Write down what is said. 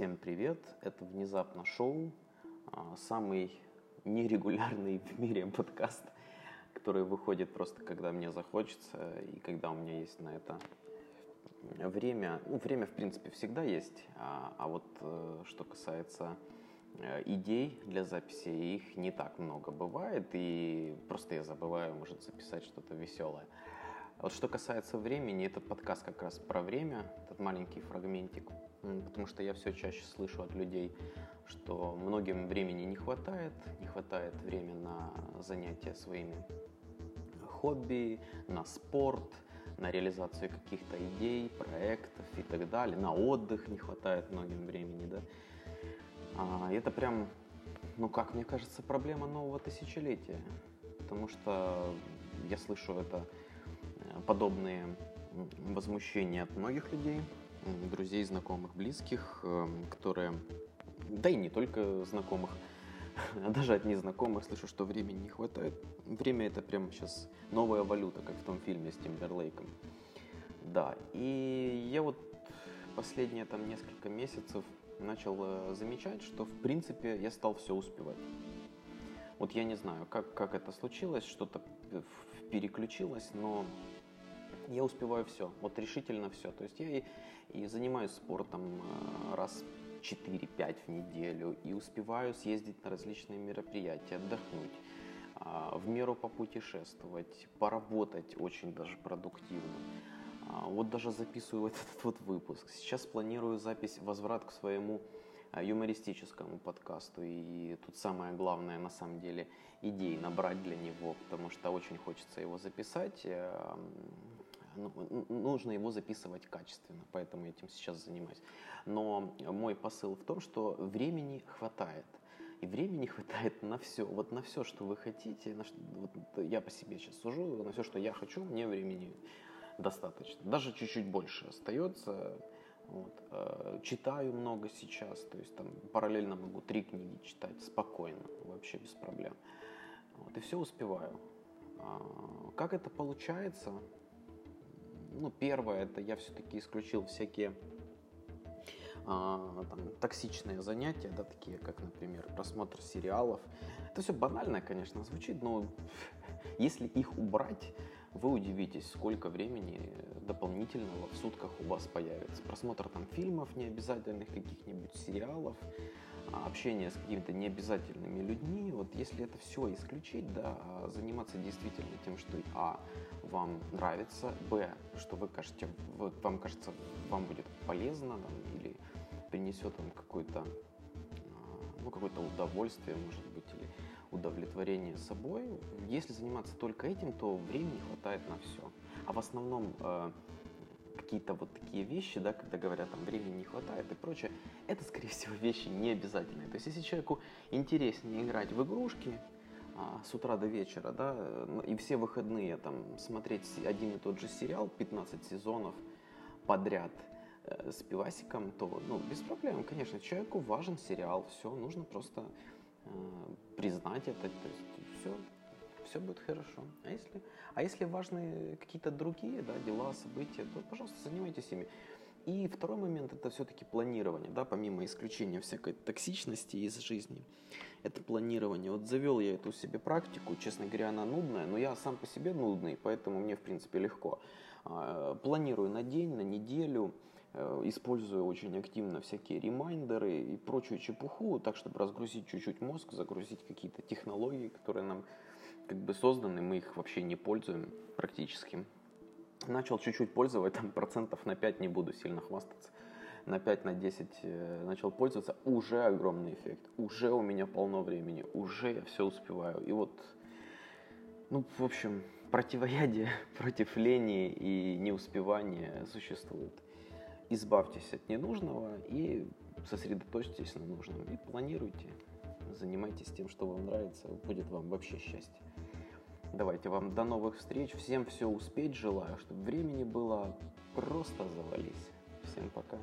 Всем привет! Это «Внезапно шоу», а, самый нерегулярный в мире подкаст, который выходит просто когда мне захочется и когда у меня есть на это время. Ну, время, в принципе, всегда есть, а, а вот э, что касается э, идей для записи, их не так много бывает, и просто я забываю, может, записать что-то веселое. Вот что касается времени, этот подкаст как раз про время, этот маленький фрагментик, потому что я все чаще слышу от людей, что многим времени не хватает, не хватает времени на занятия своими хобби, на спорт, на реализацию каких-то идей, проектов и так далее, на отдых не хватает многим времени, да. А, это прям, ну как мне кажется, проблема нового тысячелетия, потому что я слышу это подобные возмущения от многих людей, друзей, знакомых, близких, эм, которые, да и не только знакомых, а даже от незнакомых слышу, что времени не хватает. Время это прямо сейчас новая валюта, как в том фильме с Тимберлейком. Да, и я вот последние там несколько месяцев начал э, замечать, что в принципе я стал все успевать. Вот я не знаю, как, как это случилось, что-то переключилось, но я успеваю все, вот решительно все. То есть я и, и занимаюсь спортом э, раз 4-5 в неделю, и успеваю съездить на различные мероприятия, отдохнуть, а, в меру попутешествовать, поработать очень даже продуктивно. А, вот даже записываю этот вот выпуск. Сейчас планирую запись, возврат к своему э, юмористическому подкасту. И тут самое главное, на самом деле, идеи набрать для него, потому что очень хочется его записать. Ну, нужно его записывать качественно, поэтому этим сейчас занимаюсь. Но мой посыл в том, что времени хватает. И времени хватает на все. Вот на все, что вы хотите. На что, вот я по себе сейчас сужу. На все, что я хочу, мне времени достаточно. Даже чуть-чуть больше остается. Вот. Э, читаю много сейчас. То есть там параллельно могу три книги читать спокойно. Вообще без проблем. Вот. И все успеваю. А, как это получается? Ну, первое, это я все-таки исключил всякие а, там, токсичные занятия, да, такие как, например, просмотр сериалов. Это все банально, конечно, звучит, но если их убрать, вы удивитесь, сколько времени дополнительного в сутках у вас появится. Просмотр там фильмов необязательных, каких-нибудь сериалов, а, общение с какими-то необязательными людьми. Вот если это все исключить, да, заниматься действительно тем, что а вам нравится, б что вы кажете, вот вам кажется, вам будет полезно там, или принесет вам какое-то а, ну, какое-то удовольствие, может удовлетворение собой. Если заниматься только этим, то времени хватает на все. А в основном э, какие-то вот такие вещи, да, когда говорят, там, времени не хватает и прочее, это, скорее всего, вещи не обязательные. То есть, если человеку интереснее играть в игрушки а, с утра до вечера, да, и все выходные там смотреть один и тот же сериал, 15 сезонов подряд э, с пивасиком, то, ну, без проблем, конечно, человеку важен сериал, все, нужно просто признать это, то есть, все, все будет хорошо. А если, а если важны какие-то другие да, дела, события, то, пожалуйста, занимайтесь ими. И второй момент это все-таки планирование, да, помимо исключения всякой токсичности из жизни. Это планирование. Вот завел я эту себе практику, честно говоря, она нудная, но я сам по себе нудный, поэтому мне, в принципе, легко. А, планирую на день, на неделю, э, использую очень активно всякие ремайдеры и прочую чепуху, так, чтобы разгрузить чуть-чуть мозг, загрузить какие-то технологии, которые нам как бы созданы, мы их вообще не пользуем практически. Начал чуть-чуть пользовать, там процентов на 5 не буду сильно хвастаться. На 5, на 10 э, начал пользоваться, уже огромный эффект. Уже у меня полно времени, уже я все успеваю. И вот, ну, в общем, противоядие против лени и неуспевания существует. Избавьтесь от ненужного и сосредоточьтесь на нужном. И планируйте занимайтесь тем, что вам нравится, будет вам вообще счастье. Давайте вам до новых встреч, всем все успеть желаю, чтобы времени было просто завались. Всем пока.